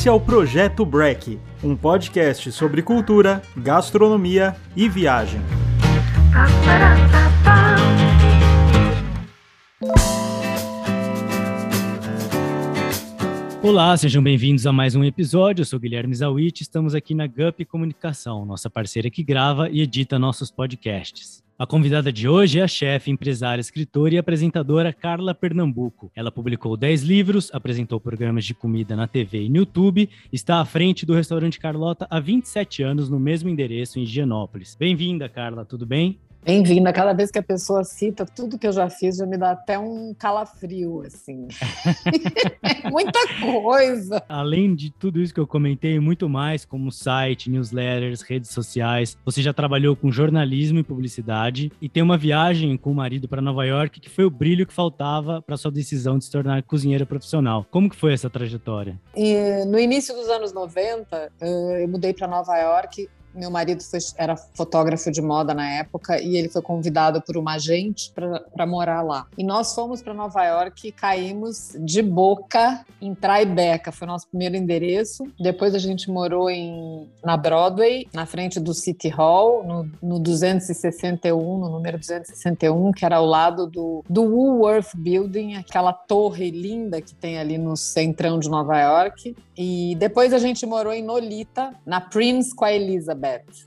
Esse é o Projeto Break, um podcast sobre cultura, gastronomia e viagem. Olá, sejam bem-vindos a mais um episódio. Eu sou Guilherme Zawit, estamos aqui na GUP Comunicação, nossa parceira que grava e edita nossos podcasts. A convidada de hoje é a chefe, empresária, escritora e apresentadora Carla Pernambuco. Ela publicou 10 livros, apresentou programas de comida na TV e no YouTube, está à frente do restaurante Carlota há 27 anos no mesmo endereço em Gianópolis. Bem-vinda, Carla, tudo bem? Bem-vinda. Cada vez que a pessoa cita tudo que eu já fiz, já me dá até um calafrio, assim. Muita coisa. Além de tudo isso que eu comentei, muito mais, como site, newsletters, redes sociais. Você já trabalhou com jornalismo e publicidade e tem uma viagem com o marido para Nova York que foi o brilho que faltava para sua decisão de se tornar cozinheira profissional. Como que foi essa trajetória? E no início dos anos 90, eu mudei para Nova York meu marido foi, era fotógrafo de moda na época e ele foi convidado por uma agente para morar lá. E nós fomos para Nova York e caímos de boca em Tribeca, foi nosso primeiro endereço. Depois a gente morou em, na Broadway, na frente do City Hall, no, no 261, no número 261, que era ao lado do, do Woolworth Building, aquela torre linda que tem ali no centrão de Nova York. E depois a gente morou em Nolita, na Prince com a Elizabeth,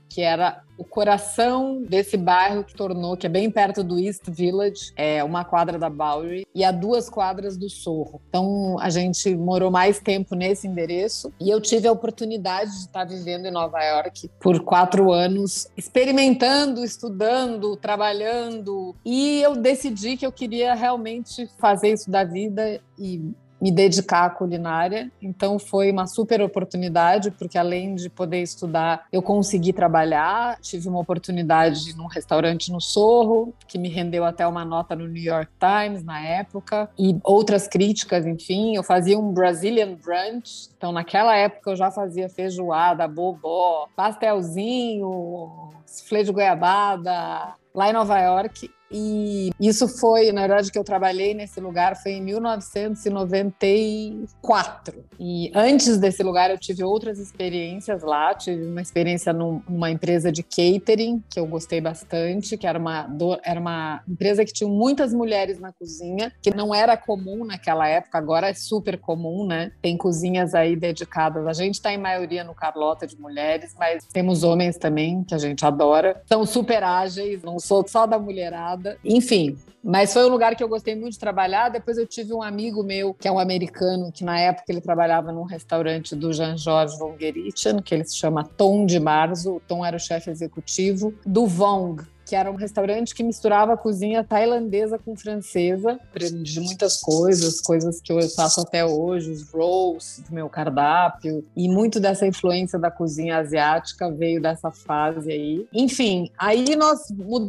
que era o coração desse bairro que tornou, que é bem perto do East Village, é uma quadra da Bowery e a duas quadras do Sorro. Então a gente morou mais tempo nesse endereço e eu tive a oportunidade de estar vivendo em Nova York por quatro anos, experimentando, estudando, trabalhando e eu decidi que eu queria realmente fazer isso da vida e me dedicar à culinária. Então foi uma super oportunidade, porque além de poder estudar, eu consegui trabalhar. Tive uma oportunidade num restaurante no Sorro, que me rendeu até uma nota no New York Times na época, e outras críticas, enfim. Eu fazia um Brazilian brunch, então naquela época eu já fazia feijoada, bobó, pastelzinho, soufflé de goiabada, lá em Nova York. E isso foi, na verdade, que eu trabalhei nesse lugar foi em 1994. E antes desse lugar eu tive outras experiências lá. Tive uma experiência numa empresa de catering que eu gostei bastante, que era uma, era uma empresa que tinha muitas mulheres na cozinha, que não era comum naquela época, agora é super comum, né? Tem cozinhas aí dedicadas. A gente está em maioria no Carlota de mulheres, mas temos homens também que a gente adora. São super ágeis, não sou só da mulherada Enfim, mas foi um lugar que eu gostei muito de trabalhar. Depois eu tive um amigo meu, que é um americano, que na época ele trabalhava num restaurante do Jean-Georges von Gerichten, que ele se chama Tom de Marzo. O Tom era o chefe executivo do Vong, que era um restaurante que misturava a cozinha tailandesa com francesa. Aprendi muitas coisas, coisas que eu faço até hoje, os rolls do meu cardápio, e muito dessa influência da cozinha asiática veio dessa fase aí. Enfim, aí nós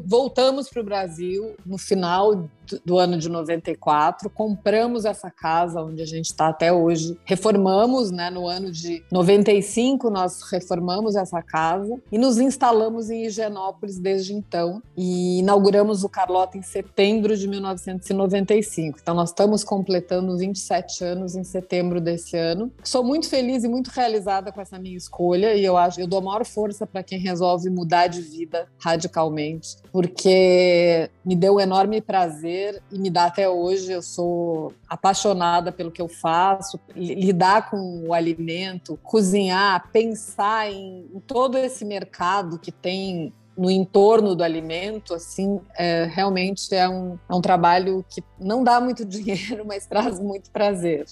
voltamos para o Brasil no final do ano de 94, compramos essa casa onde a gente está até hoje, reformamos, né, no ano de 95 nós reformamos essa casa e nos instalamos em Higienópolis desde então e inauguramos o Carlota em setembro de 1995. Então nós estamos completando 27 anos em setembro desse ano. Sou muito feliz e muito realizada com essa minha escolha e eu acho, eu dou a maior força para quem resolve mudar de vida radicalmente, porque me deu um enorme prazer prazer e me dá até hoje. Eu sou apaixonada pelo que eu faço, lidar com o alimento, cozinhar, pensar em, todo esse mercado que tem no entorno do alimento, assim, é, realmente é um, é um trabalho que não dá muito dinheiro, mas traz muito prazer.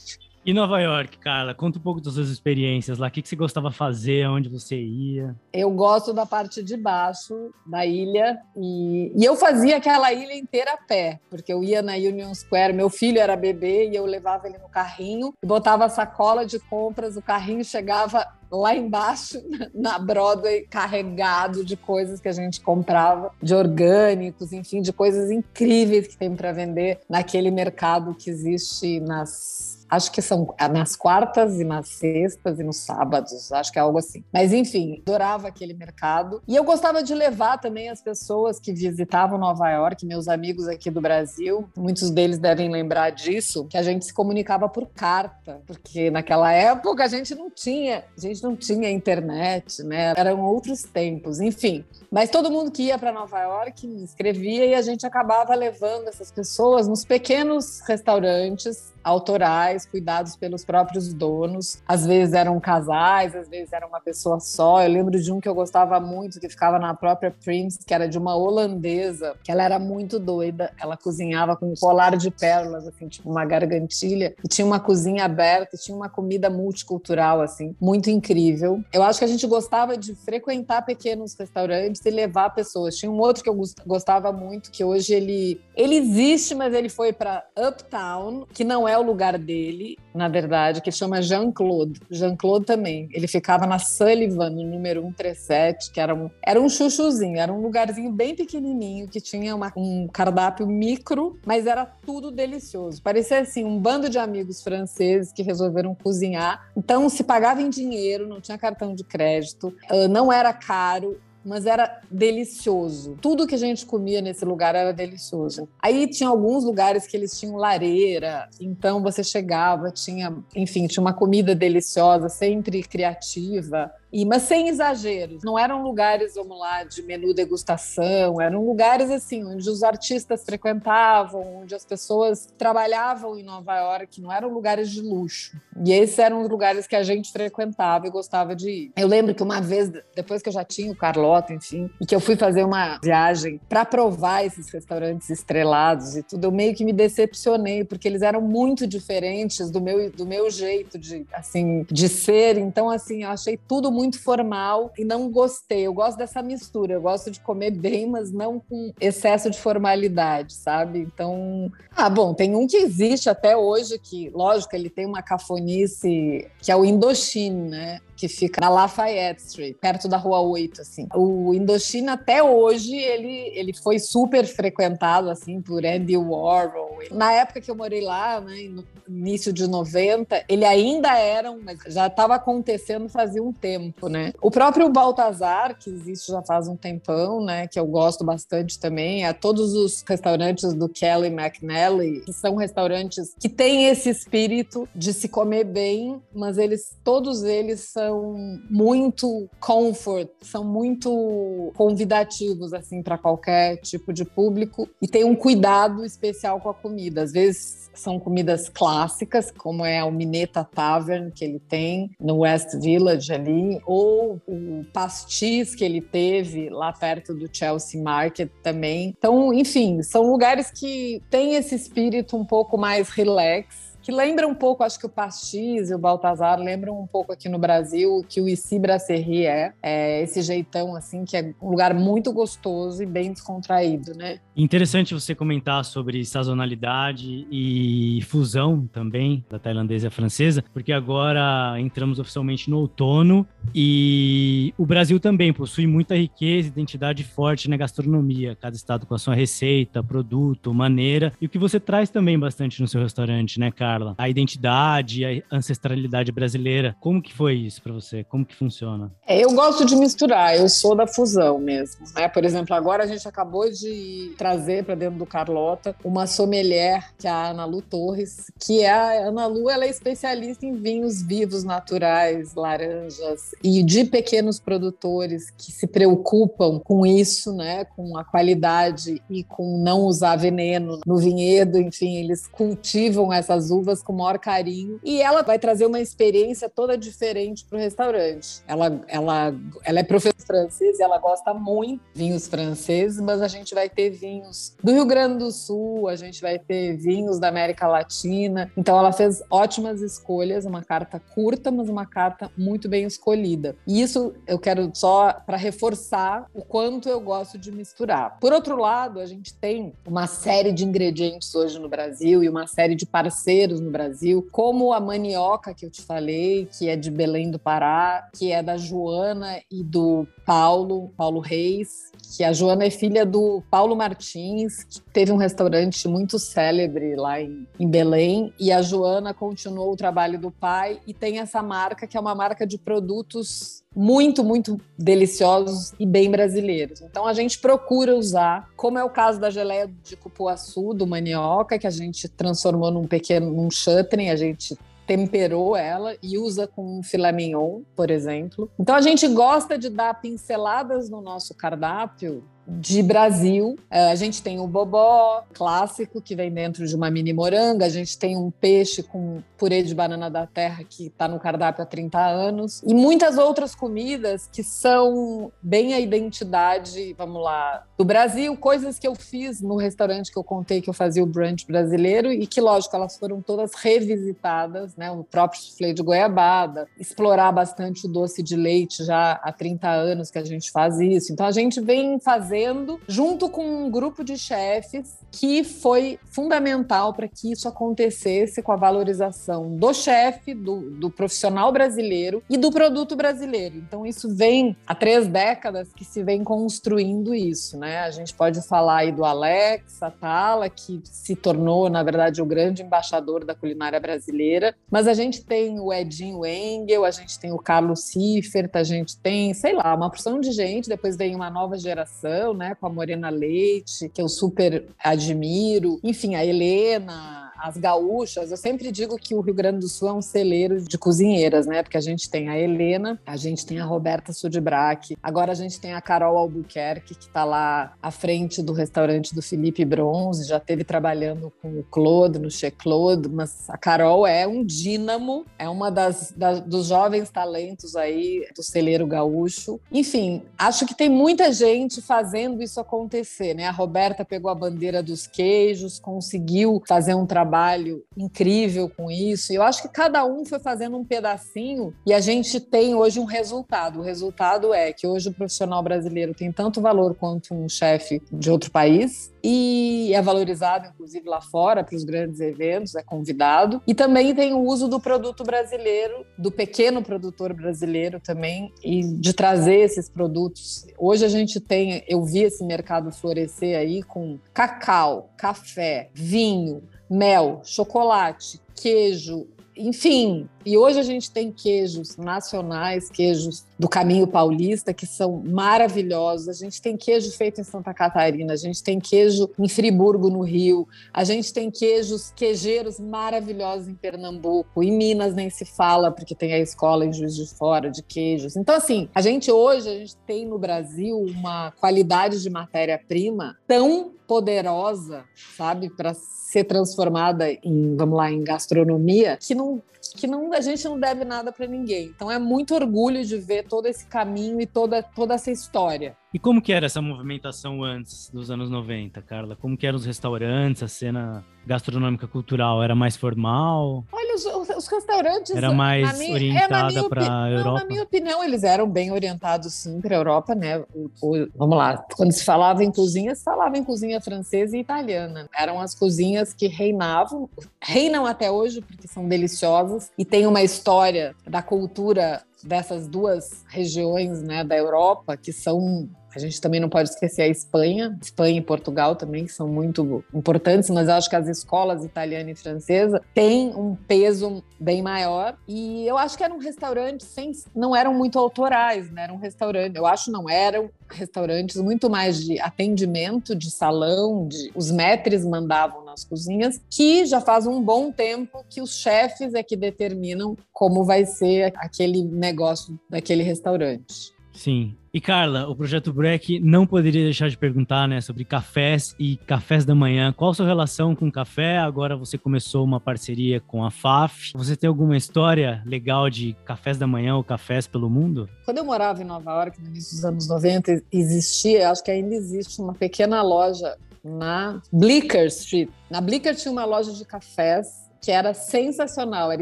E Nova York, Carla, conta um pouco das suas experiências lá. O que, você gostava de fazer, aonde você ia? Eu gosto da parte de baixo da ilha e, e eu fazia aquela ilha inteira a pé, porque eu ia na Union Square. Meu filho era bebê e eu levava ele no carrinho botava a sacola de compras. O carrinho chegava lá embaixo na Broadway carregado de coisas que a gente comprava, de orgânicos, enfim, de coisas incríveis que tem para vender naquele mercado que existe nas acho que são nas quartas e nas sextas e nos sábados, acho que é algo assim. Mas enfim, adorava aquele mercado. E eu gostava de levar também as pessoas que visitavam Nova York, meus amigos aqui do Brasil, muitos deles devem lembrar disso, que a gente se comunicava por carta, porque naquela época a gente não tinha, a gente não tinha internet, né? Eram outros tempos, enfim. Mas todo mundo que ia para Nova York me escrevia e a gente acabava levando essas pessoas nos pequenos restaurantes autorais, cuidados pelos próprios donos. Às vezes eram casais, às vezes era uma pessoa só. Eu lembro de um que eu gostava muito, que ficava na própria Prince, que era de uma holandesa, que ela era muito doida. Ela cozinhava com um colar de pérolas, assim, tipo uma gargantilha, e tinha uma cozinha aberta, e tinha uma comida multicultural, assim, muito incrível. Eu acho que a gente gostava de frequentar pequenos restaurantes e levar pessoas. Tinha um outro que eu gostava muito, que hoje ele, ele existe, mas ele foi para Uptown, que não é o lugar dele, na verdade, que chama Jean-Claude. Jean-Claude também. Ele ficava na Sullivan, no número 137, que era um, era um chuchuzinho, era um lugarzinho bem pequenininho, que tinha uma, um cardápio micro, mas era tudo delicioso. Parecia assim, um bando de amigos franceses que resolveram cozinhar. Então, se pagava em dinheiro, não tinha cartão de crédito, não era caro mas era delicioso. Tudo que a gente comia nesse lugar era delicioso. Aí tinha alguns lugares que eles tinham lareira, então você chegava, tinha, enfim, tinha uma comida deliciosa, sempre criativa. E, mas sem exageros. Não eram lugares, vamos lá, de menu degustação, eram lugares assim, onde os artistas frequentavam, onde as pessoas trabalhavam em Nova York, não eram lugares de luxo. E esses eram os lugares que a gente frequentava e gostava de ir. Eu lembro que uma vez, depois que eu já tinha o Carlota, enfim, e que eu fui fazer uma viagem para provar esses restaurantes estrelados e tudo, eu meio que me decepcionei, porque eles eram muito diferentes do meu, do meu jeito de, assim, de ser. Então, assim, eu achei tudo muito muito formal e não gostei. Eu gosto dessa mistura. Eu gosto de comer bem, mas não com excesso de formalidade, sabe? Então, ah, bom, tem um que existe até hoje que, lógico, ele tem uma cafonice que é o Indochine, né? Que fica na Lafayette Street, perto da Rua 8, assim. O Indochina até hoje ele, ele foi super frequentado assim por Andy Warhol. Na época que eu morei lá, né, no início de 90, ele ainda era, mas já estava acontecendo fazia um tempo, né? O próprio Baltazar, que existe já faz um tempão, né, que eu gosto bastante também, é todos os restaurantes do Kelly McNally, que são restaurantes que têm esse espírito de se comer bem, mas eles todos eles são são muito comfort, são muito convidativos assim para qualquer tipo de público e tem um cuidado especial com a comida. Às vezes são comidas clássicas, como é o Mineta Tavern que ele tem no West Village ali, ou o pastis que ele teve lá perto do Chelsea Market também. Então, enfim, são lugares que têm esse espírito um pouco mais relax que lembra um pouco, acho que o Pastis e o Baltazar lembram um pouco aqui no Brasil que o Ici Brasserie é, é esse jeitão assim que é um lugar muito gostoso e bem descontraído, né? Interessante você comentar sobre sazonalidade e fusão também da tailandesa e francesa, porque agora entramos oficialmente no outono e o Brasil também possui muita riqueza, identidade forte na gastronomia, cada estado com a sua receita, produto, maneira, e o que você traz também bastante no seu restaurante, né, cara? Carla? A identidade, a ancestralidade brasileira. Como que foi isso para você? Como que funciona? É, eu gosto de misturar, eu sou da fusão mesmo. Né? Por exemplo, agora a gente acabou de trazer para dentro do Carlota uma sommelier, que é a Ana Lu Torres, que é a Ana Lu, ela é especialista em vinhos vivos, naturais, laranjas e de pequenos produtores que se preocupam com isso, né, com a qualidade e com não usar veneno no vinhedo, enfim, eles cultivam essas uvas com o maior carinho. E ela vai trazer uma experiência toda diferente para o restaurante. Ela, ela, ela é professora francesa e ela gosta muito de vinhos franceses, mas a gente vai ter vinhos do Rio Grande do Sul, a gente vai ter vinhos da América Latina. Então ela fez ótimas escolhas, uma carta curta, mas uma carta muito bem escolhida. E isso eu quero só para reforçar o quanto eu gosto de misturar. Por outro lado, a gente tem uma série de ingredientes hoje no Brasil e uma série de parceiros brasileiros no Brasil, como a manioca que eu te falei, que é de Belém do Pará, que é da Joana e do Paulo, Paulo Reis, que a Joana é filha do Paulo Martins, que teve um restaurante muito célebre lá em, em Belém, e a Joana continuou o trabalho do pai e tem essa marca que é uma marca de produtos muito, muito deliciosos e bem brasileiros. Então a gente procura usar, como é o caso da geleia de cupuaçu, do manioca, que a gente transformou num pequeno, num chutney, a gente temperou ela e usa com um filé mignon, por exemplo. Então a gente gosta de dar pinceladas no nosso cardápio de Brasil. É, a gente tem o bobó clássico, que vem dentro de uma mini moranga. A gente tem um peixe com purê de banana da terra, que está no cardápio há 30 anos. E muitas outras comidas que são bem a identidade, vamos lá, do Brasil. Coisas que eu fiz no restaurante que eu contei que eu fazia o brunch brasileiro e que, lógico, elas foram todas revisitadas, né? O próprio soufflé de goiabada. Explorar bastante o doce de leite já há 30 anos que a gente faz isso. Então, a gente vem fazendo fazendo, junto com um grupo de chefes que foi fundamental para que isso acontecesse com a valorização do chefe, do, do profissional brasileiro e do produto brasileiro. Então, isso vem há três décadas que se vem construindo isso, né? A gente pode falar aí do Alex Atala, que se tornou, na verdade, o grande embaixador da culinária brasileira, mas a gente tem o Edinho Engel, a gente tem o Carlos Siffert, a gente tem, sei lá, uma porção de gente, depois vem uma nova geração né, com a Morena Leite, que eu super admiro, enfim, a Helena, as gaúchas. Eu sempre digo que o Rio Grande do Sul é um celeiro de cozinheiras, né? Porque a gente tem a Helena, a gente tem a Roberta Sudibrac, agora a gente tem a Carol Albuquerque, que está lá à frente do restaurante do Felipe Bronze, já teve trabalhando com o Claude, no Che Claude, mas a Carol é um dínamo, é uma das, das dos jovens talentos aí do celeiro gaúcho. Enfim, acho que tem muita gente fazendo isso acontecer, né? A Roberta pegou a bandeira dos queijos, conseguiu fazer um trabalho trabalho incrível com isso. Eu acho que cada um foi fazendo um pedacinho e a gente tem hoje um resultado. O resultado é que hoje o profissional brasileiro tem tanto valor quanto um chefe de outro país e é valorizado, inclusive, lá fora para os grandes eventos, é convidado. E também tem o uso do produto brasileiro, do pequeno produtor brasileiro também, e de trazer esses produtos. Hoje a gente tem, eu vi esse mercado florescer aí com cacau, café, vinho, mel, chocolate, queijo, enfim, e hoje a gente tem queijos nacionais, queijos do caminho paulista, que são maravilhosos. A gente tem queijo feito em Santa Catarina, a gente tem queijo em Friburgo, no Rio, a gente tem queijos, queijeiros maravilhosos em Pernambuco, em Minas nem se fala, porque tem a escola em Juiz de Fora de queijos. Então, assim, a gente hoje, a gente tem no Brasil uma qualidade de matéria-prima tão poderosa, sabe, para ser transformada em, vamos lá, em gastronomia, que não que não, a gente não deve nada para ninguém. Então é muito orgulho de ver todo esse caminho e toda, toda essa história. E como que era essa movimentação antes dos anos 90, Carla? Como que eram os restaurantes, a cena gastronômica cultural? Era mais formal? Olha, os, os restaurantes... Era mais minha, orientada é, para a Europa? na minha opinião, eles eram bem orientados, sim, para a Europa, né? O, o, vamos lá, quando se falava em cozinha, se falava em cozinha francesa e italiana. Eram as cozinhas que reinavam, reinam até hoje, porque são deliciosas, e tem uma história da cultura dessas duas regiões né, da Europa que são a gente também não pode esquecer a Espanha, Espanha e Portugal também, são muito importantes, mas acho que as escolas italiana e francesa têm um peso bem maior. E eu acho que eram restaurantes sem, não eram muito autorais, né? Eram restaurantes, eu acho não eram restaurantes muito mais de atendimento, de salão, de os maîtres mandavam nas cozinhas, que já faz um bom tempo que os chefes é que determinam como vai ser aquele negócio daquele restaurante. Sim. E Carla, o projeto Break não poderia deixar de perguntar, né, sobre cafés e cafés da manhã. Qual a sua relação com café? Agora você começou uma parceria com a FAF. Você tem alguma história legal de cafés da manhã ou cafés pelo mundo? Quando eu morava em Nova York, no início dos anos 90, existia, acho que ainda existe uma pequena loja na Bleecker Street. Na Bleecker tinha uma loja de cafés que era sensacional, era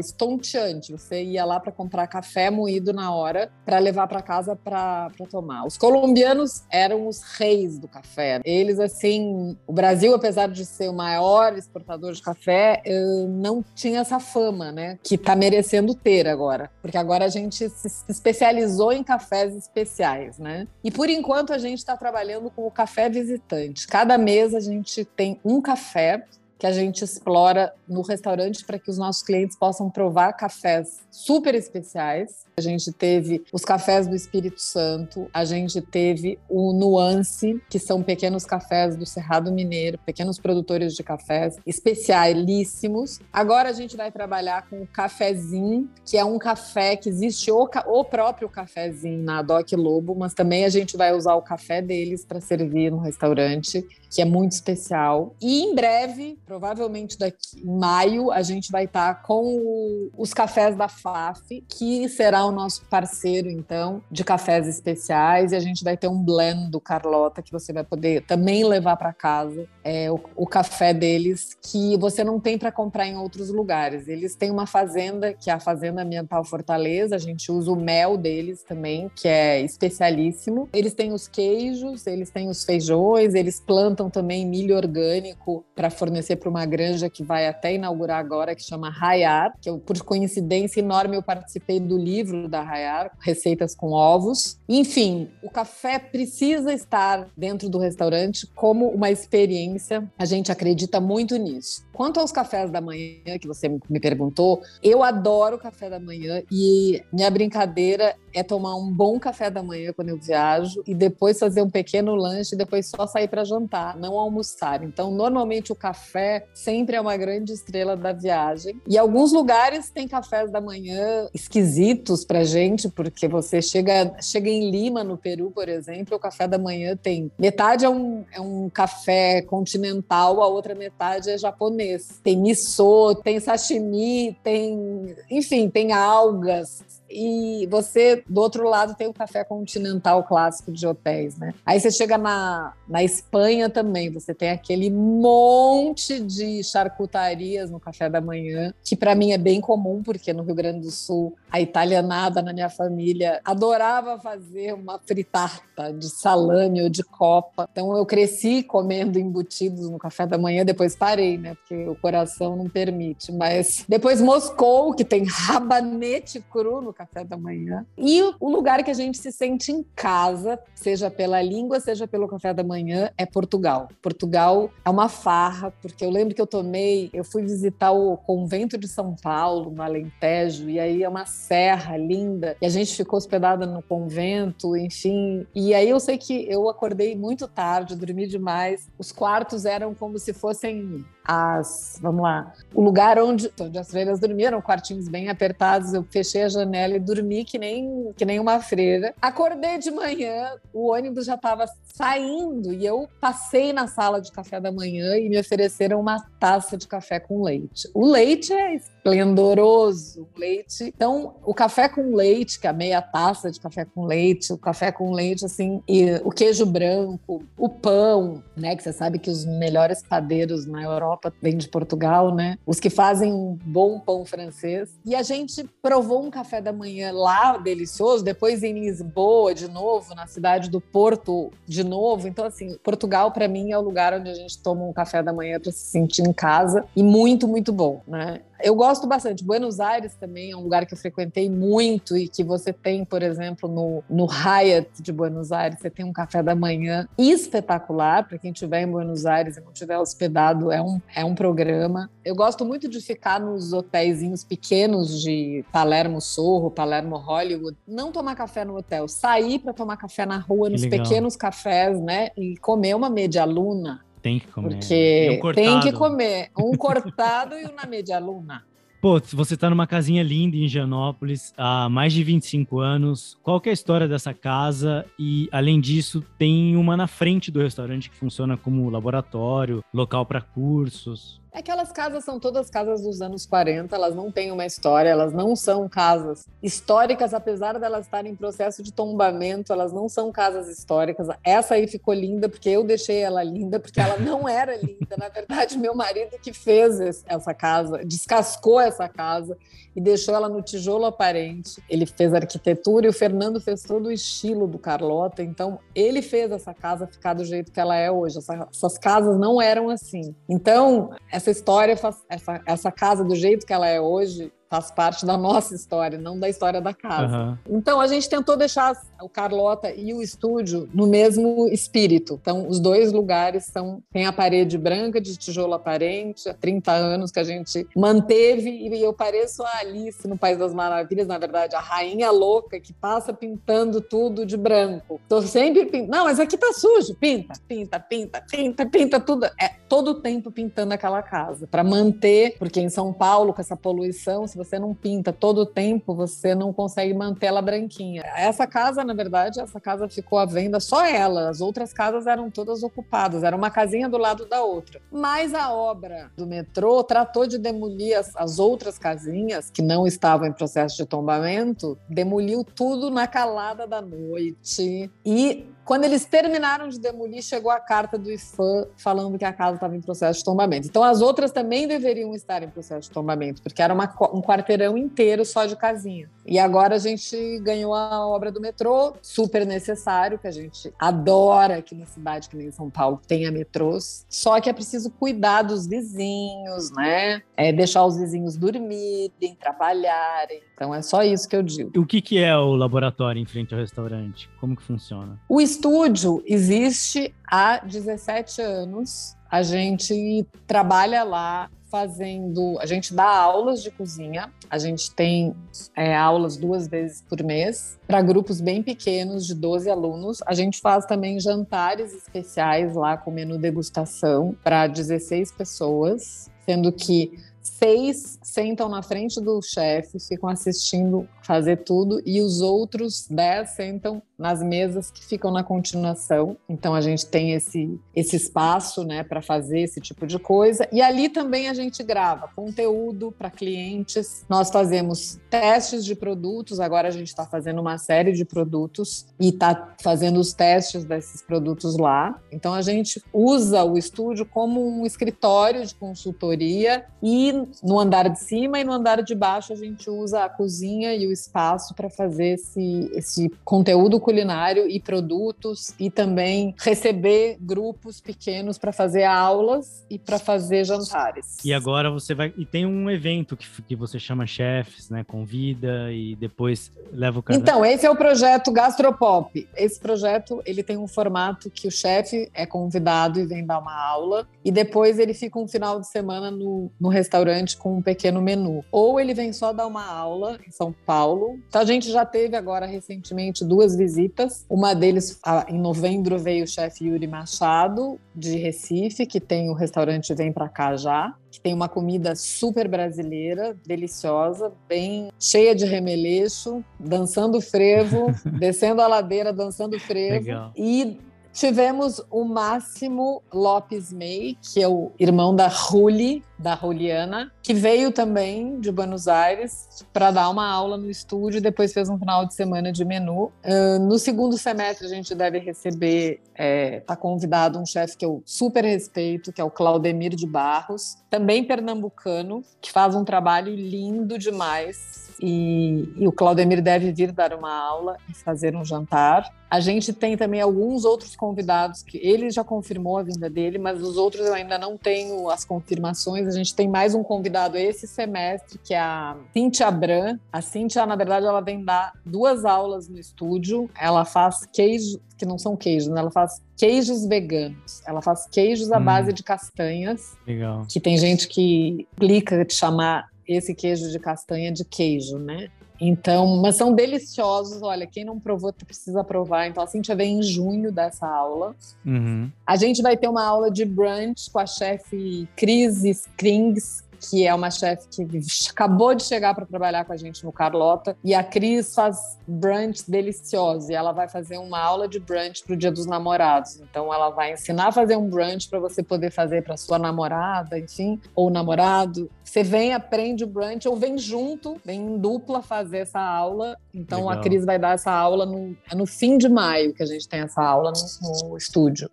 estonteante. Você ia lá para comprar café moído na hora para levar para casa para tomar. Os colombianos eram os reis do café. Eles, assim, o Brasil, apesar de ser o maior exportador de café, eh, não tinha essa fama, né? Que está merecendo ter agora. Porque agora a gente se especializou em cafés especiais, né? E por enquanto a gente está trabalhando com o café visitante. Cada mês a gente tem um café que a gente explora no restaurante para que os nossos clientes possam provar cafés super especiais. A gente teve os cafés do Espírito Santo, a gente teve o Nuance, que são pequenos cafés do Cerrado Mineiro, pequenos produtores de cafés especialíssimos. Agora a gente vai trabalhar com o cafezinho, que é um café que existe o, o próprio cafezinho na Doc Lobo, mas também a gente vai usar o café deles para servir no restaurante, que é muito especial. E em breve, provavelmente daqui em maio, a gente vai estar tá com o, os cafés da FAF, que será o nosso parceiro, então, de cafés especiais. E a gente vai ter um blend do Carlota que você vai poder também levar para casa. É, o, o, café deles, que você não tem para comprar em outros lugares. Eles têm uma fazenda, que é a Fazenda Ambiental Fortaleza. A gente usa o mel deles também, que é especialíssimo. Eles têm os queijos, eles têm os feijões, eles plantam também milho orgânico para fornecer para uma granja que vai até inaugurar agora, que chama Rayar, que eu, por coincidência enorme eu participei do livro da Rayar, Receitas com Ovos. Enfim, o café precisa estar dentro do restaurante como uma experiência. A gente acredita muito nisso. Quanto aos cafés da manhã, que você me perguntou, eu adoro café da manhã e minha brincadeira é tomar um bom café da manhã quando eu viajo e depois fazer um pequeno lanche e depois só sair para jantar, não almoçar. Então, normalmente o café sempre é uma grande estrela da viagem. E alguns lugares têm cafés da manhã esquisitos pra gente, porque você chega, chega em Lima, no Peru, por exemplo, o café da manhã tem metade é um, é um café continental, a outra metade é japonês. Tem miso, tem sashimi, tem, enfim, tem algas, e você, do outro lado, tem o café continental clássico de hotéis, né? Aí você chega na, na Espanha também, você tem aquele monte de charcutarias no café da manhã, que para mim é bem comum, porque no Rio Grande do Sul, a italianada na minha família adorava fazer uma fritata de salame ou de copa. Então eu cresci comendo embutidos no café da manhã, depois parei, né? Porque o coração não permite. Mas depois Moscou, que tem rabanete cru no café da manhã. E o lugar que a gente se sente em casa, seja pela língua, seja pelo café da manhã, é Portugal. Portugal é uma farra, porque eu lembro que eu tomei, eu fui visitar o convento de São Paulo, no Alentejo, e aí é uma serra linda, e a gente ficou hospedada no convento, enfim. E aí eu sei que eu acordei muito tarde, dormi demais. Os quartos eram como se fossem as, vamos lá, o lugar onde, onde as freiras dormiam, quartinhos bem apertados, eu fechei a janela e dormi que nem, que nem uma freira. Acordei de manhã, o ônibus já estava saindo e eu passei na sala de café da manhã e me ofereceram uma taça de café com leite. O leite é esplendoroso, leite. Então, o café com leite, que é a meia taça de café com leite, o café com leite, assim, e o queijo branco, o pão, né, que você sabe que os melhores padeiros na Europa vem de Portugal, né? Os que fazem um bom pão francês. E a gente provou um café da manhã lá delicioso, depois em Lisboa de novo, na cidade do Porto de novo. Então assim, Portugal para mim é o lugar onde a gente toma um café da manhã para se sentir em casa e muito, muito bom, né? Eu gosto bastante. Buenos Aires também é um lugar que eu frequentei muito e que você tem, por exemplo, no, no Hyatt de Buenos Aires, você tem um café da manhã espetacular. Para quem estiver em Buenos Aires e não estiver hospedado, é um, é um programa. Eu gosto muito de ficar nos hotéis pequenos de Palermo Sorro, Palermo Hollywood. Não tomar café no hotel, sair para tomar café na rua, nos pequenos cafés, né? E comer uma media luna tem que comer. Porque um tem que comer. Um cortado e um na média luna. Pô, você tá numa casinha linda em Higienópolis há mais de 25 anos. Qual que é a história dessa casa? E, além disso, tem uma na frente do restaurante que funciona como laboratório, local para cursos. Aquelas casas são todas casas dos anos 40, elas não têm uma história, elas não são casas históricas, apesar de elas estarem em processo de tombamento, elas não são casas históricas. Essa aí ficou linda porque eu deixei ela linda, porque ela não era linda. Na verdade, meu marido que fez essa casa, descascou essa casa e deixou ela no tijolo aparente. Ele fez arquitetura e o Fernando fez todo o estilo do Carlota, então ele fez essa casa ficar do jeito que ela é hoje. Essa, essas casas não eram assim. Então, essa história, essa, essa casa do jeito que ela é hoje, faz parte da nossa história, não da história da casa. Uhum. Então a gente tentou deixar o Carlota e o estúdio no mesmo espírito. Então os dois lugares são tem a parede branca de tijolo aparente, há 30 anos que a gente manteve e eu pareço a Alice no País das Maravilhas, na verdade, a rainha louca que passa pintando tudo de branco. Tô sempre pintando. Não, mas aqui tá sujo. Pinta, pinta, pinta, pinta, pinta tudo. É todo o tempo pintando aquela casa para manter, porque em São Paulo com essa poluição, se você não pinta todo o tempo, você não consegue manter ela branquinha. Essa casa, na verdade, essa casa ficou à venda só ela. As outras casas eram todas ocupadas, era uma casinha do lado da outra. Mas a obra do metrô tratou de demolir as, as outras casinhas que não estavam em processo de tombamento, demoliu tudo na calada da noite e quando eles terminaram de demolir, chegou a carta do IFAM falando que a casa estava em processo de tombamento. Então, as outras também deveriam estar em processo de tombamento, porque era uma, um quarteirão inteiro só de casinha. E agora a gente ganhou a obra do metrô, super necessário, que a gente adora aqui na cidade, que nem São Paulo tenha metrôs. Só que é preciso cuidar dos vizinhos, né? É deixar os vizinhos dormirem, trabalharem. Então é só isso que eu digo. O que, que é o laboratório em frente ao restaurante? Como que funciona? O estúdio existe há 17 anos. A gente trabalha lá fazendo. A gente dá aulas de cozinha, a gente tem é, aulas duas vezes por mês para grupos bem pequenos, de 12 alunos. A gente faz também jantares especiais lá com menu degustação para 16 pessoas, sendo que seis sentam na frente do chefe, ficam assistindo fazer tudo, e os outros dez sentam nas mesas que ficam na continuação. Então a gente tem esse, esse espaço né, para fazer esse tipo de coisa. E ali também a gente grava conteúdo para clientes. Nós fazemos testes de produtos, agora a gente está fazendo uma série de produtos e está fazendo os testes desses produtos lá. Então a gente usa o estúdio como um escritório de consultoria e no andar de cima e no andar de baixo a gente usa a cozinha e o espaço para fazer esse, esse conteúdo culinário e produtos e também receber grupos pequenos para fazer aulas e para fazer jantares. E agora você vai e tem um evento que, que você chama chefes, né? Convida e depois leva o cara. Então esse é o projeto Gastropop. Esse projeto ele tem um formato que o chefe é convidado e vem dar uma aula e depois ele fica um final de semana no, no restaurante com um pequeno menu. Ou ele vem só dar uma aula em São Paulo. Então a gente já teve agora recentemente duas visitas visitas. Uma deles, em novembro, veio o chefe Yuri Machado, de Recife, que tem o restaurante Vem Pra Cá Já, que tem uma comida super brasileira, deliciosa, bem cheia de remeleixo, dançando frevo, descendo a ladeira, dançando frevo. Legal. E Tivemos o Máximo Lopes May, que é o irmão da Ruli, da Juliana, que veio também de Buenos Aires para dar uma aula no estúdio depois fez um final de semana de menu. Uh, no segundo semestre, a gente deve receber, está é, convidado um chefe que eu super respeito, que é o Claudemir de Barros, também pernambucano, que faz um trabalho lindo demais e, e, o Claudemir deve vir dar uma aula e fazer um jantar. A gente tem também alguns outros convidados que ele já confirmou a vinda dele, mas os outros eu ainda não tenho as confirmações. A gente tem mais um convidado esse semestre, que é a Cintia Bran. A Cintia, na verdade, ela vem dar duas aulas no estúdio. Ela faz queijo, que não são queijos, né? ela faz queijos veganos. Ela faz queijos à hum. base de castanhas. Legal. Que tem gente que clica de chamar esse queijo de castanha de queijo, né? Então, mas são deliciosos. Olha, quem não provou precisa provar. Então, a Cintia vem em junho dessa aula. Uhum. A gente vai ter uma aula de brunch com a chefe Cris Springs, que é uma chefe que acabou de chegar para trabalhar com a gente no Carlota. E a Cris faz brunch delicioso. E ela vai fazer uma aula de brunch para o Dia dos Namorados. Então, ela vai ensinar a fazer um brunch para você poder fazer para sua namorada, enfim, ou namorado. Você vem, aprende o brunch, ou vem junto, vem em dupla fazer essa aula. Então, Legal. a Cris vai dar essa aula no, é no fim de maio que a gente tem essa aula no, no estúdio.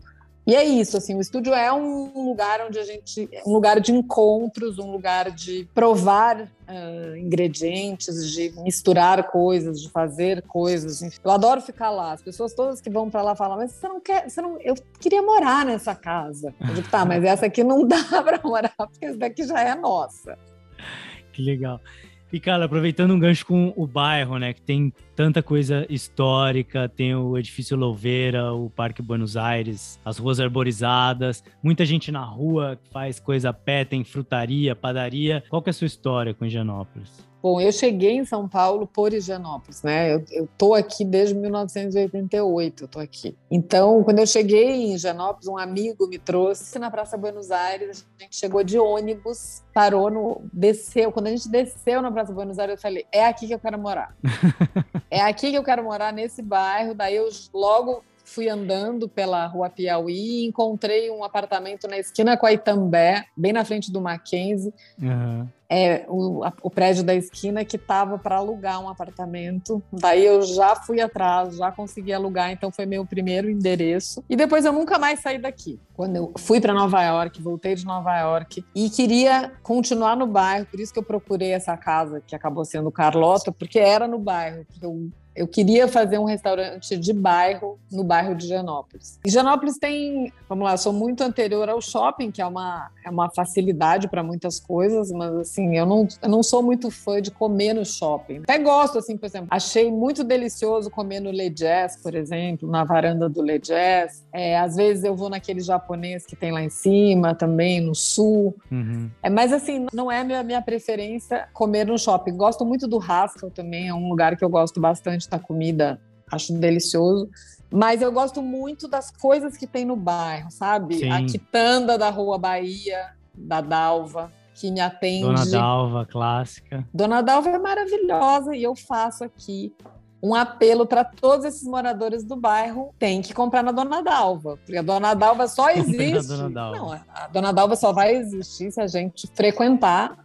E é isso, assim, o estúdio é um lugar onde a gente, um lugar de encontros, um lugar de provar uh, ingredientes, de misturar coisas, de fazer coisas. Enfim. Eu adoro ficar lá. As pessoas todas que vão para lá falam, mas você não quer, você não, eu queria morar nessa casa. Eu digo, tá, mas essa aqui não dá para morar porque essa daqui já é nossa. Que legal. E, cara, aproveitando um gancho com o bairro, né? Que tem tanta coisa histórica, tem o edifício Louveira, o Parque Buenos Aires, as ruas arborizadas, muita gente na rua que faz coisa a pé, tem frutaria, padaria. Qual que é a sua história com Higienópolis? Bom, eu cheguei em São Paulo por Higienópolis, né? Eu, eu tô aqui desde 1988, eu tô aqui. Então, quando eu cheguei em Higienópolis, um amigo me trouxe na Praça Buenos Aires, a gente chegou de ônibus, parou no... desceu. Quando a gente desceu na Praça Buenos Aires, eu falei, é aqui que eu quero morar. é aqui que eu quero morar, nesse bairro. Daí eu logo fui andando pela rua Piauí e encontrei um apartamento na esquina com a Itambé, bem na frente do Mackenzie. Uhum é, o, a, o prédio da esquina que estava para alugar um apartamento. Daí eu já fui atrás, já consegui alugar, então foi meu primeiro endereço. E depois eu nunca mais saí daqui. Quando eu fui para Nova York, voltei de Nova York e queria continuar no bairro, por isso que eu procurei essa casa que acabou sendo Carlota, porque era no bairro. Eu eu queria fazer um restaurante de bairro no bairro de Higienópolis. Higienópolis tem, vamos lá, sou muito anterior ao shopping, que é uma, é uma facilidade para muitas coisas, mas assim, eu não, eu não sou muito fã de comer no shopping. Até gosto, assim, por exemplo, achei muito delicioso comer no Le Jazz, por exemplo, na varanda do Le Jazz. É, às vezes eu vou naquele japonês que tem lá em cima, também no sul. Uhum. É, mas assim, não é minha, minha preferência comer no shopping. Gosto muito do Haskell também, é um lugar que eu gosto bastante da comida, acho delicioso. Mas eu gosto muito das coisas que tem no bairro, sabe? Sim. A quitanda da Rua Bahia, da Dalva, que me atende. Dona Dalva, clássica. Dona Dalva é maravilhosa e eu faço aqui um apelo para todos esses moradores do bairro tem que comprar na Dona Dalva, porque a Dona Dalva só existe. Dona Dalva. Não, a Dona Dalva só vai existir se a gente frequentar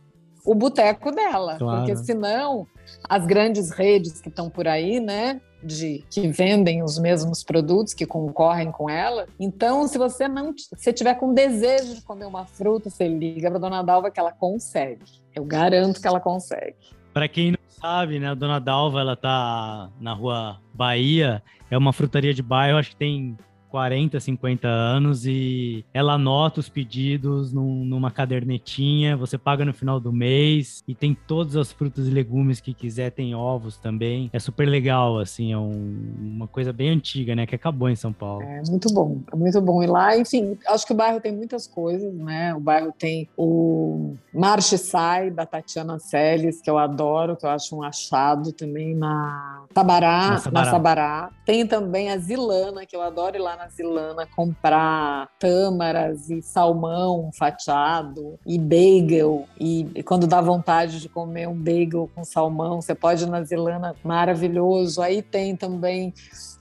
o boteco dela, claro. porque senão as grandes redes que estão por aí, né, de que vendem os mesmos produtos que concorrem com ela. Então, se você não se tiver com desejo de comer uma fruta, você liga para Dona Dalva que ela consegue. Eu garanto que ela consegue. Para quem não sabe, né, a Dona Dalva ela tá na Rua Bahia, é uma frutaria de bairro, acho que tem 40, 50 anos e ela anota os pedidos num, numa cadernetinha, você paga no final do mês e tem todas as frutas e legumes que quiser, tem ovos também. É super legal, assim, é um, uma coisa bem antiga, né, que acabou em São Paulo. É muito bom, é muito bom. E lá, enfim, acho que o bairro tem muitas coisas, né? O bairro tem o Marche Sai, da Tatiana Celes, que eu adoro, que eu acho um achado também na Tabará, na Sabará. Na Sabará. Tem também a Zilana, que eu adoro ir lá na na Zilana comprar tâmaras e salmão fatiado e bagel. E, e, quando dá vontade de comer um bagel com salmão, você pode ir na Zilana, maravilhoso. Aí tem também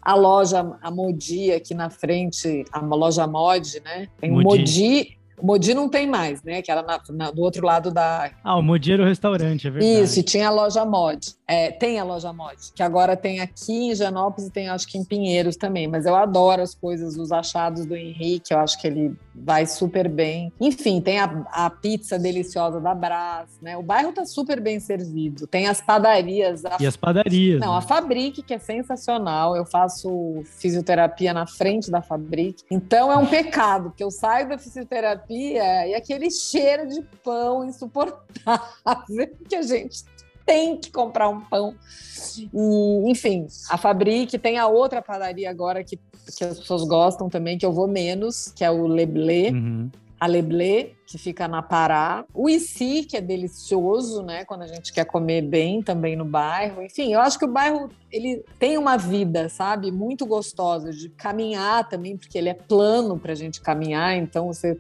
a loja, a Modi aqui na frente, a loja Mod, né? Tem Modi. Modi o Modi não tem mais, né? Que era na, na, do outro lado da. Ah, o Modi era o restaurante, é verdade. Isso, e tinha a loja Mod. É, tem a loja Mod, que agora tem aqui em Janópolis e tem acho que em Pinheiros também. Mas eu adoro as coisas, os achados do Henrique, eu acho que ele vai super bem. Enfim, tem a, a pizza deliciosa da Brás, né? O bairro tá super bem servido. Tem as padarias. A... E as padarias. Não, né? a Fabrique, que é sensacional. Eu faço fisioterapia na frente da Fabrique. Então é um pecado, porque eu saio da fisioterapia e aquele cheiro de pão insuportável que a gente tem que comprar um pão. E, enfim, a Fabrique tem a outra padaria agora que, que as pessoas gostam também, que eu vou menos, que é o Leblé. Uhum. A Leblé, que fica na Pará. O Ici, que é delicioso, né? Quando a gente quer comer bem também no bairro. Enfim, eu acho que o bairro ele tem uma vida, sabe? Muito gostosa de caminhar também, porque ele é plano para a gente caminhar. Então você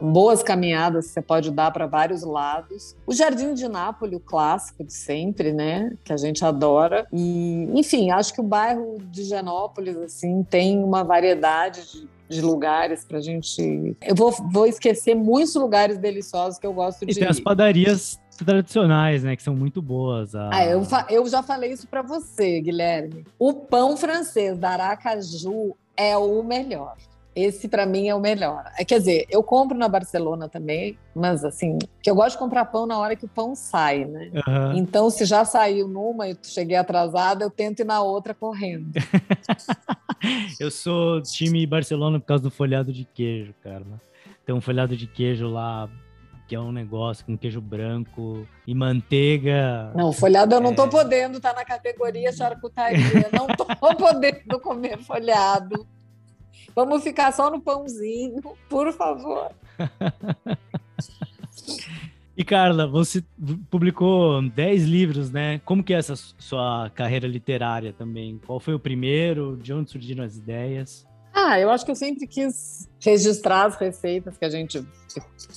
boas caminhadas que você pode dar para vários lados. O Jardim de Nápoles, o clássico de sempre, né? Que a gente adora. E, enfim, acho que o bairro de Genópolis, assim, tem uma variedade de, de lugares para a gente. Eu vou, vou esquecer muitos lugares deliciosos que eu gosto e de. E tem as padarias tradicionais, né? Que são muito boas. A... Ah, eu, eu já falei isso para você, Guilherme. O pão francês da Aracaju é o melhor. Esse para mim é o melhor. É, quer dizer, eu compro na Barcelona também, mas assim, que eu gosto de comprar pão na hora que o pão sai, né? Uhum. Então, se já saiu numa e cheguei atrasada, eu tento ir na outra correndo. eu sou time Barcelona por causa do folhado de queijo, cara. Tem um folhado de queijo lá que é um negócio com queijo branco e manteiga. Não, folhado eu não tô é... podendo, tá na categoria charcutaria. não tô podendo comer folhado. Vamos ficar só no pãozinho, por favor. E Carla, você publicou 10 livros, né? Como que é essa sua carreira literária também? Qual foi o primeiro? De onde surgiram as ideias? Ah, eu acho que eu sempre quis registrar as receitas que a gente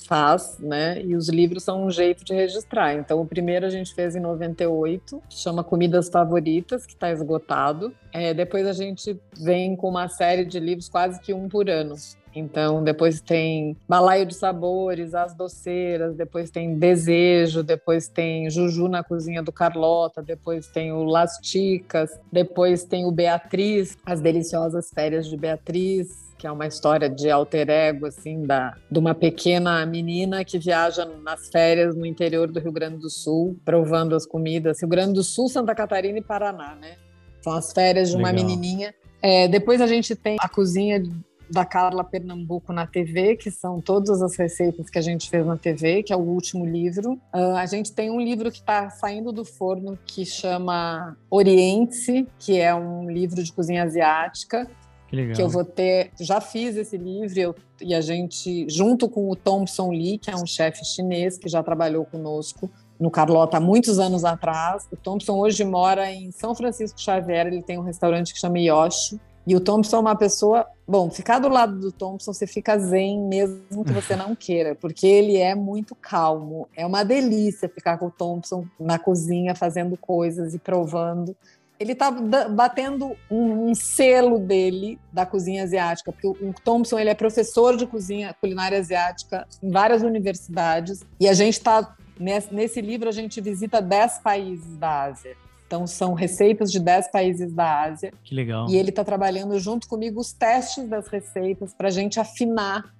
faz, né? E os livros são um jeito de registrar. Então, o primeiro a gente fez em 98, chama Comidas Favoritas, que está esgotado. É, depois a gente vem com uma série de livros, quase que um por ano. Então, depois tem Balaio de Sabores, As Doceiras, depois tem Desejo, depois tem Juju na Cozinha do Carlota, depois tem o Las Ticas, depois tem o Beatriz, As Deliciosas Férias de Beatriz, que é uma história de alter ego, assim, da, de uma pequena menina que viaja nas férias no interior do Rio Grande do Sul, provando as comidas. Rio Grande do Sul, Santa Catarina e Paraná, né? São as férias de uma Legal. menininha. É, depois a gente tem a cozinha da Carla Pernambuco na TV, que são todas as receitas que a gente fez na TV, que é o último livro. Uh, a gente tem um livro que está saindo do forno que chama Oriente, que é um livro de cozinha asiática. Que, legal. que eu vou ter. Já fiz esse livro eu, e a gente, junto com o Thompson Lee, que é um chefe chinês que já trabalhou conosco no Carlota há muitos anos atrás. O Thompson hoje mora em São Francisco Xavier, ele tem um restaurante que chama Yoshi. E o Thompson é uma pessoa. Bom, ficar do lado do Thompson, você fica zen mesmo que você não queira, porque ele é muito calmo. É uma delícia ficar com o Thompson na cozinha fazendo coisas e provando. Ele está batendo um, um, selo dele da cozinha asiática, porque o, Thompson ele é professor de cozinha culinária asiática em várias universidades e a gente está nesse livro a gente visita 10 países da Ásia. Então, são receitas de 10 países da Ásia. Que legal. E ele está trabalhando junto comigo os testes das receitas para a gente afinar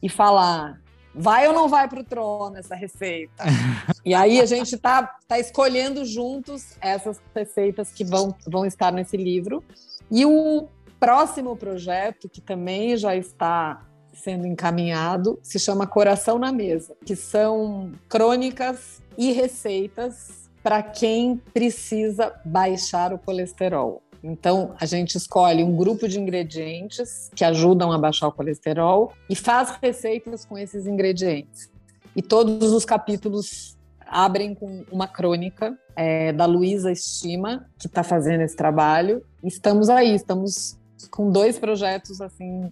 e falar: vai ou não vai para o trono essa receita? e aí a gente está tá escolhendo juntos essas receitas que vão, vão estar nesse livro. E o próximo projeto, que também já está sendo encaminhado, se chama Coração na Mesa, que são crônicas e receitas para quem precisa baixar o colesterol. Então, a gente escolhe um grupo de ingredientes que ajudam a baixar o colesterol e faz receitas com esses ingredientes. E todos os capítulos abrem com uma crônica é, da Luísa Estima, que está fazendo esse trabalho. Estamos aí, estamos com dois projetos assim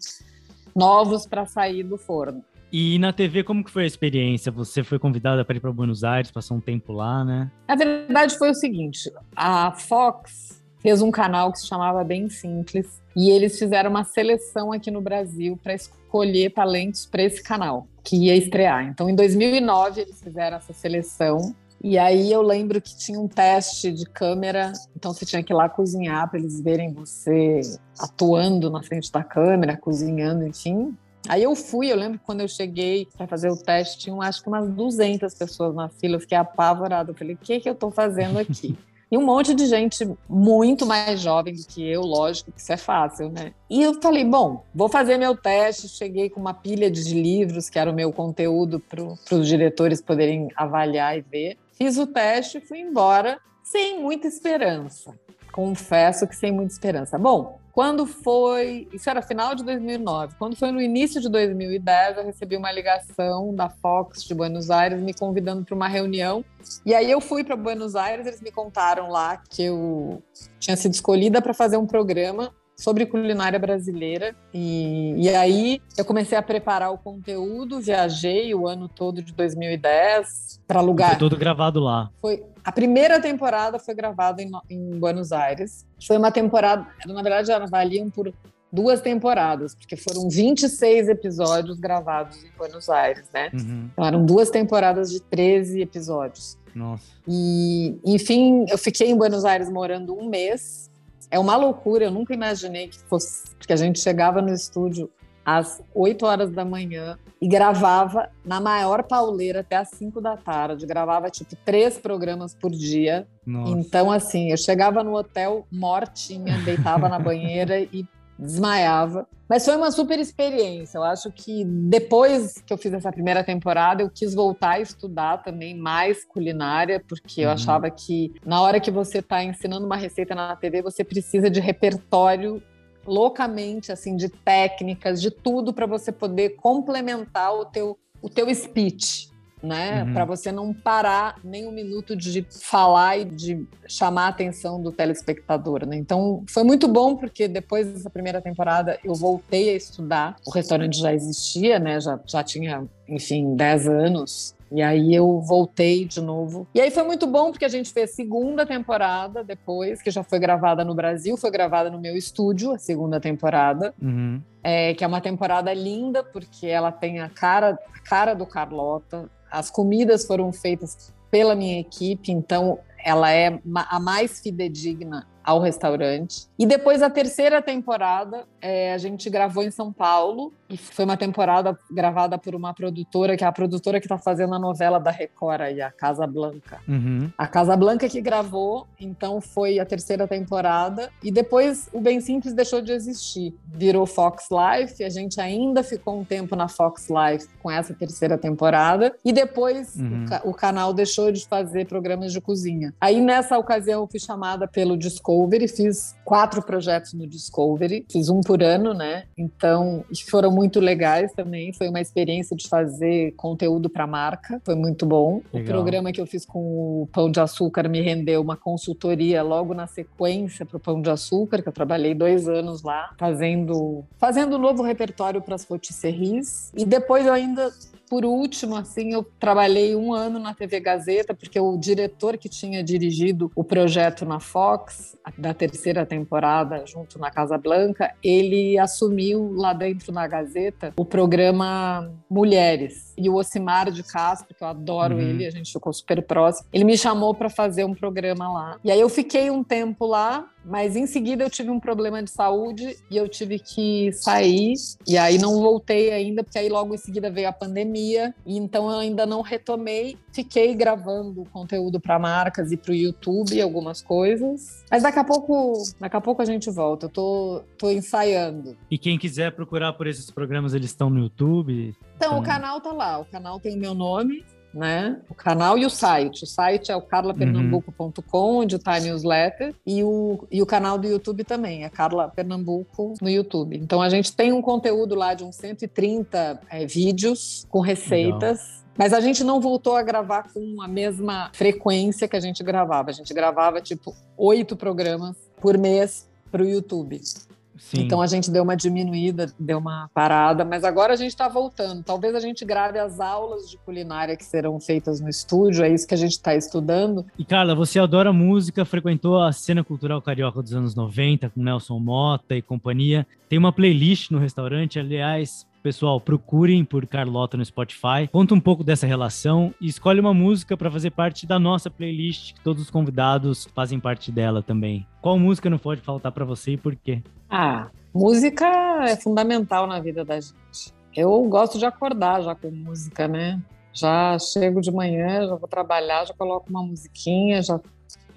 novos para sair do forno. E na TV, como que foi a experiência? Você foi convidada para ir para Buenos Aires, passou um tempo lá, né? A verdade foi o seguinte: a Fox fez um canal que se chamava Bem Simples e eles fizeram uma seleção aqui no Brasil para escolher talentos para esse canal que ia estrear. Então, em 2009 eles fizeram essa seleção e aí eu lembro que tinha um teste de câmera, então você tinha que ir lá cozinhar para eles verem você atuando na frente da câmera, cozinhando, enfim. Aí eu fui, eu lembro quando eu cheguei para fazer o teste, tinham acho que umas 200 pessoas na fila, eu fiquei apavorada. Eu falei, o que, que eu estou fazendo aqui? E um monte de gente muito mais jovem do que eu, lógico que isso é fácil, né? E eu falei, bom, vou fazer meu teste. Cheguei com uma pilha de livros, que era o meu conteúdo para os diretores poderem avaliar e ver. Fiz o teste e fui embora sem muita esperança. Confesso que sem muita esperança. Bom, quando foi, isso era final de 2009, quando foi no início de 2010, eu recebi uma ligação da Fox de Buenos Aires me convidando para uma reunião. E aí eu fui para Buenos Aires, eles me contaram lá que eu tinha sido escolhida para fazer um programa sobre culinária brasileira. E, e aí eu comecei a preparar o conteúdo, viajei o ano todo de 2010 para lugar. Foi todo gravado lá. Foi a primeira temporada foi gravada em, em Buenos Aires. Foi uma temporada, na verdade, elas valiam por duas temporadas, porque foram 26 episódios gravados em Buenos Aires, né? Uhum. Então eram duas temporadas de 13 episódios. Nossa. E, enfim, eu fiquei em Buenos Aires morando um mês. É uma loucura, eu nunca imaginei que fosse, porque a gente chegava no estúdio às 8 horas da manhã e gravava na maior pauleira até às 5 da tarde. Gravava tipo três programas por dia. Nossa. Então, assim, eu chegava no hotel mortinha, deitava na banheira e desmaiava. Mas foi uma super experiência. Eu acho que depois que eu fiz essa primeira temporada, eu quis voltar a estudar também mais culinária, porque eu uhum. achava que na hora que você está ensinando uma receita na TV, você precisa de repertório loucamente, assim, de técnicas, de tudo para você poder complementar o teu, o teu speech né? Uhum. Para você não parar nem um minuto de falar e de chamar a atenção do telespectador, né? Então foi muito bom porque depois dessa primeira temporada eu voltei a estudar. O restaurante já existia, né? Já, já tinha, enfim, 10 anos. E aí eu voltei de novo. E aí foi muito bom porque a gente fez segunda temporada depois, que já foi gravada no Brasil, foi gravada no meu estúdio, a segunda temporada. Uhum. É, que é uma temporada linda, porque ela tem a cara, a cara do Carlota, as comidas foram feitas pela minha equipe, então ela é a mais fidedigna ao restaurante. E depois a terceira temporada, é, a gente gravou em São Paulo, e foi uma temporada gravada por uma produtora, que é a produtora que está fazendo a novela da Record aí, a Casa Blanca. Uhum. A Casa Blanca que gravou, então foi a terceira temporada, e depois o Bem Simples deixou de existir. Virou Fox Life, a gente ainda ficou um tempo na Fox Life com essa terceira temporada, e depois uhum. o, ca o canal deixou de fazer programas de cozinha. Aí nessa ocasião eu fui chamada pelo Discovery Discovery, fiz quatro projetos no Discovery, fiz um por ano, né? Então, foram muito legais também. Foi uma experiência de fazer conteúdo para marca, foi muito bom. Legal. O programa que eu fiz com o Pão de Açúcar me rendeu uma consultoria logo na sequência para o Pão de Açúcar, que eu trabalhei dois anos lá, fazendo fazendo um novo repertório para as rotisseries. E depois eu ainda por último, assim, eu trabalhei um ano na TV Gazeta, porque o diretor que tinha dirigido o projeto na Fox, da terceira temporada, junto na Casa Blanca, ele assumiu lá dentro na Gazeta o programa Mulheres. E o Ocimar de Castro, que eu adoro uhum. ele, a gente ficou super próximo, ele me chamou para fazer um programa lá. E aí eu fiquei um tempo lá, mas em seguida eu tive um problema de saúde e eu tive que sair. E aí não voltei ainda, porque aí logo em seguida veio a pandemia. E então eu ainda não retomei. Fiquei gravando conteúdo para marcas e para o YouTube, algumas coisas. Mas daqui a pouco, daqui a pouco a gente volta. Eu tô, tô ensaiando. E quem quiser procurar por esses programas, eles estão no YouTube? Então, então... o canal tá lá. O canal tem o meu nome, né? O canal e o site. O site é o carlapernambuco.com, onde está a newsletter, e o, e o canal do YouTube também, é Carla Pernambuco no YouTube. Então a gente tem um conteúdo lá de uns 130 é, vídeos com receitas. Legal. Mas a gente não voltou a gravar com a mesma frequência que a gente gravava. A gente gravava tipo oito programas por mês para o YouTube. Sim. Então a gente deu uma diminuída, deu uma parada, mas agora a gente está voltando. Talvez a gente grave as aulas de culinária que serão feitas no estúdio, é isso que a gente está estudando. E Carla, você adora música, frequentou a cena cultural carioca dos anos 90 com Nelson Mota e companhia. Tem uma playlist no restaurante, aliás, Pessoal, procurem por Carlota no Spotify. Conta um pouco dessa relação e escolhe uma música para fazer parte da nossa playlist, que todos os convidados fazem parte dela também. Qual música não pode faltar para você e por quê? Ah, música é fundamental na vida da gente. Eu gosto de acordar já com música, né? Já chego de manhã, já vou trabalhar, já coloco uma musiquinha, já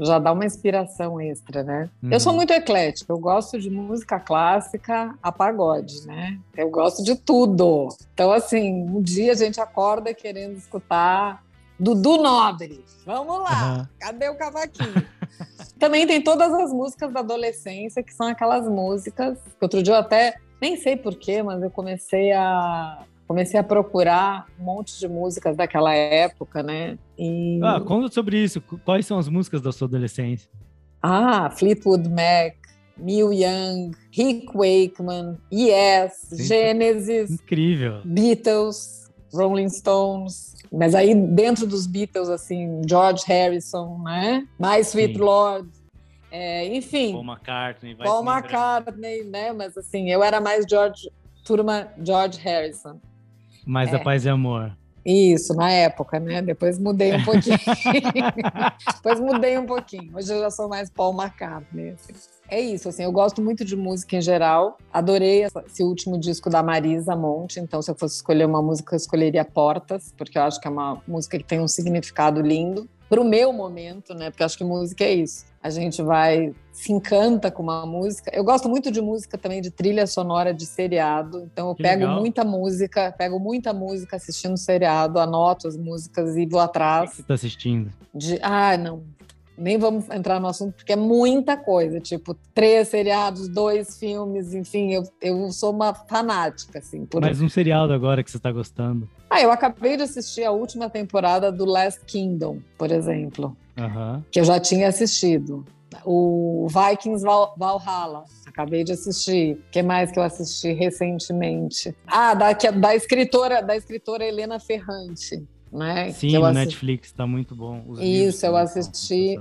já dá uma inspiração extra, né? Eu sou uhum. muito eclética, eu gosto de música clássica a pagode, né? Eu gosto de tudo. Então, assim, um dia a gente acorda querendo escutar Dudu Nobre. Vamos lá, uhum. cadê o cavaquinho? Também tem todas as músicas da adolescência, que são aquelas músicas que outro dia eu até nem sei porquê, mas eu comecei a comecei a procurar um monte de músicas daquela época, né? E... Ah, conta sobre isso. Quais são as músicas da sua adolescência? Ah, Fleetwood Mac, Neil Young, Rick Wakeman, Yes, Sim. Genesis, Incrível. Beatles, Rolling Stones. Mas aí dentro dos Beatles, assim, George Harrison, né? My Sweet Sim. Lord. É, enfim, Paul McCartney. vai Paul. McCartney, né? Mas assim, eu era mais George, turma George Harrison. Mais da É. paz e amor. Isso, na época, né? Depois mudei um pouquinho. Depois mudei um pouquinho. Hoje eu já sou mais Paul McCartney. assim. É isso, assim, eu gosto muito de música em geral. Adorei esse último disco da Marisa Monte. Então, se eu fosse escolher uma música, eu escolheria Portas, porque eu acho que é uma música que tem um significado lindo. Para o meu momento, né? Porque eu acho que música é isso. A gente vai, se encanta com uma música. Eu gosto muito de música também, de trilha sonora de seriado. Então, eu Que pego legal. muita música, pego muita música assistindo seriado, anoto as músicas e vou O que atrás. você tá assistindo? De, ah, não. Nem vamos entrar no assunto, porque é muita coisa. Tipo, três seriados, dois filmes, enfim, eu, eu sou uma fanática, assim. Por... Mais um seriado agora que você tá gostando. Ah, eu acabei de assistir a última temporada do Last Kingdom, por exemplo, Aham. que eu já tinha assistido. O Vikings Val- Valhalla, acabei de assistir. O que mais que eu assisti recentemente? Ah, da, da escritora, da escritora Helena Ferrante. Né? Sim, no assi- Netflix tá muito bom. Os Isso, eu assisti.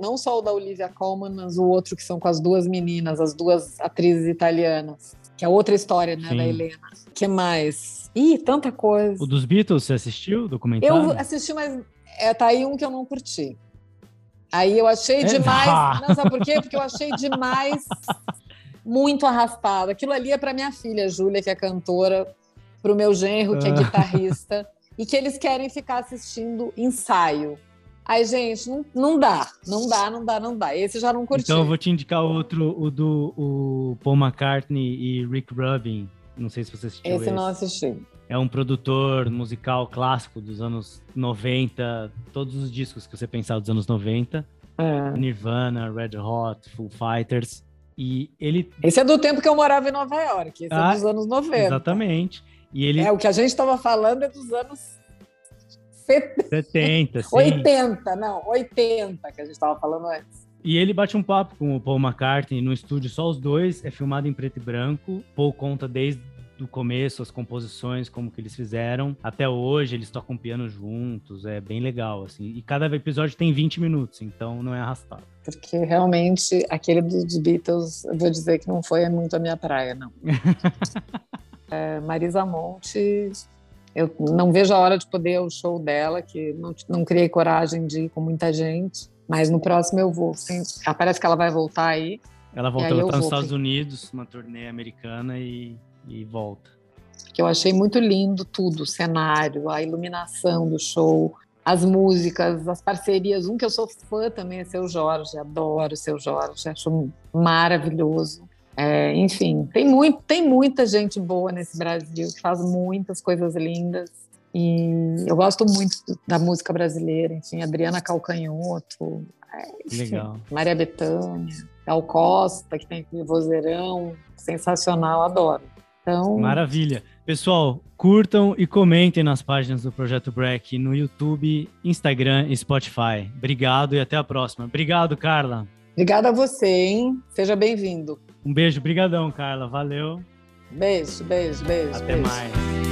não só o da Olivia Colman, mas o outro que são com as duas meninas, as duas atrizes italianas, que é outra história, né, Sim. da Helena. que mais? Ih, tanta coisa. O dos Beatles, você assistiu o documentário? Eu assisti, mas é, tá aí um que eu não curti. Aí eu achei É? demais. Ah. Não, sabe por quê? Porque eu achei demais, muito arrastado. Aquilo ali é para minha filha, Júlia, que é cantora, para o meu genro, que é Ah. guitarrista, e que eles querem ficar assistindo ensaio. Aí, gente, não, não dá, não dá, não dá, não dá. Esse já não curti. Então eu vou te indicar outro, o do o Paul McCartney e Rick Rubin. Não sei se você assistiu Esse esse. não assisti. É um produtor musical clássico dos anos 90, todos os discos que você pensar dos anos 90, É. Nirvana, Red Hot, Foo Fighters, e ele Esse é do tempo que eu morava em Nova York, esse Ah, é dos anos 90. exatamente, e ele É, o que a gente estava falando é dos anos 70, 70, sim. 80, não, 80 que a gente estava falando antes. E ele bate um papo com o Paul McCartney no estúdio, só os dois, é filmado em preto e branco. Paul conta desde o começo as composições, como que eles fizeram. Até hoje eles tocam piano juntos, é bem legal, assim. E cada episódio tem 20 minutos, então não é arrastado. Porque realmente aquele dos Beatles, eu vou dizer que não foi muito a minha praia, não. É, Marisa Monte, eu não vejo a hora de poder ir ao show dela, que não, não criei coragem de ir com muita gente, mas no próximo eu vou. Sim. Parece que ela vai voltar aí. Ela ela eu tá vou, Estados. Unidos, uma turnê americana e, e volta. que eu achei muito lindo tudo, o cenário, a iluminação do show, as músicas, as parcerias. Um que eu sou fã também é Seu Jorge, adoro Seu Jorge, acho maravilhoso. É, enfim, tem, muito, tem muita gente boa nesse Brasil que faz muitas coisas lindas. E eu gosto muito da música brasileira, enfim, Adriana Calcanhoto, é, enfim. Maria Bethânia, Gal Costa, que tem vozeirão sensacional, adoro. Então, Maravilha. Pessoal, curtam e comentem nas páginas do Projeto Break no YouTube, Instagram e Spotify. Obrigado e até a próxima. Obrigado, Carla. Obrigada a você, hein? Seja bem-vindo. Um beijo, brigadão, Carla. Valeu. Beijo, beijo, beijo. Até beijo. mais.